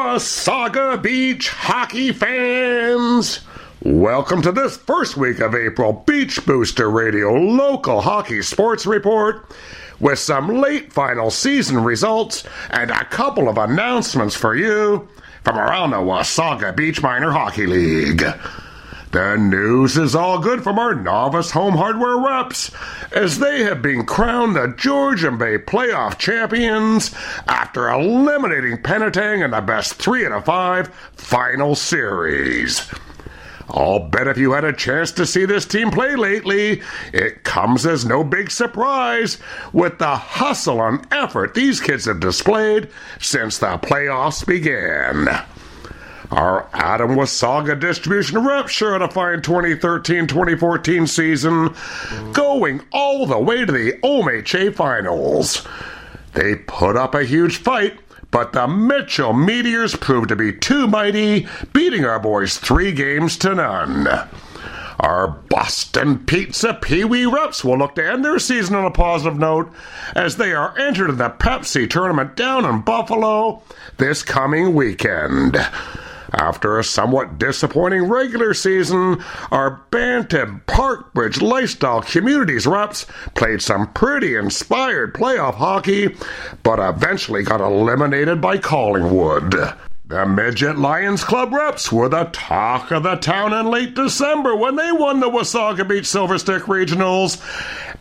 Wasaga Beach hockey fans! Welcome to this first week of April Beach Booster Radio local hockey sports report with some late final season results and a couple of announcements for you from around the Wasaga Beach Minor Hockey League. The news is all good from our novice home hardware reps, as they have been crowned the Georgian Bay playoff champions after eliminating Penetang in the best three out of five final series. I'll bet if you had a chance to see this team play lately, it comes as no big surprise with the hustle and effort these kids have displayed since the playoffs began. Our Atom Wasaga distribution rep sure a fine 2013 2014 season, going all the way to the OMHA finals. They put up a huge fight, but the Mitchell Meteors proved to be too mighty, beating our boys three games to none. Our Boston Pizza Pee Wee reps will look to end their season on a positive note as they are entered in the Pepsi tournament down in Buffalo this coming weekend. After a somewhat disappointing regular season, our Bantam Parkbridge Lifestyle Communities reps played some pretty inspired playoff hockey, but eventually got eliminated by Collingwood. The Midget Lions Club reps were the talk of the town in late December when they won the Wasaga Beach Silver Stick Regionals,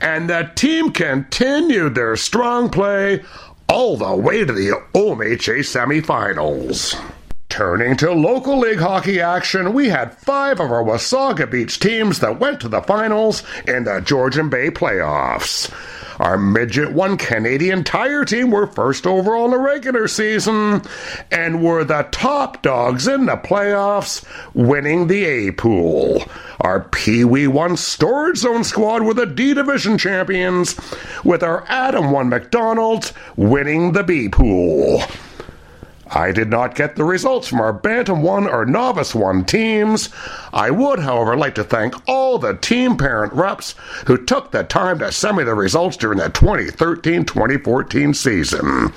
and the team continued their strong play all the way to the OMHA semifinals. Turning to local league hockey action, we had five of our Wasaga Beach teams that went to the finals in the Georgian Bay playoffs. Our Midget 1 Canadian Tire team were first overall in the regular season and were the top dogs in the playoffs, winning the A pool. Our Pee Wee 1 Storage Zone squad were the D Division champions, with our Atom 1 McDonald's winning the B pool. I did not get the results from our Bantam 1 or Novice 1 teams. I would, however, like to thank all the team parent reps who took the time to send me the results during the 2013 2014 season.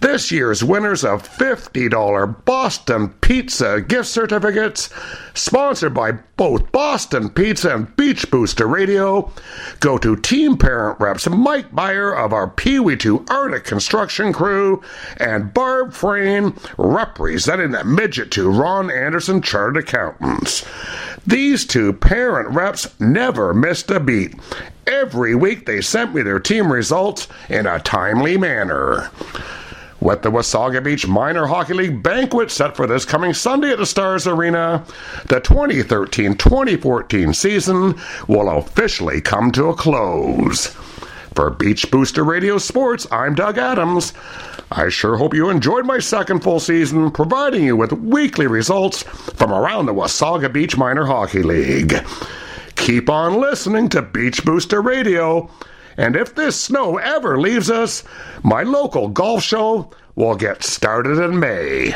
This year's winners of $50 Boston Pizza gift certificates, sponsored by both Boston Pizza and Beach Booster Radio, go to team parent reps Mike Meyer of our Pee Wee 2 Arctic construction crew and Barb Frame representing the Midget 2 Ron Anderson Chartered Accountants. These two parent reps never missed a beat. Every week they sent me their team results in a timely manner. With the Wasaga Beach Minor Hockey League banquet set for this coming Sunday at the Stars Arena, the 2013 2014 season will officially come to a close. For Beach Booster Radio Sports, I'm Doug Adams. I sure hope you enjoyed my second full season, providing you with weekly results from around the Wasaga Beach Minor Hockey League. Keep on listening to Beach Booster Radio and if this snow ever leaves us, my local golf show will get started in May.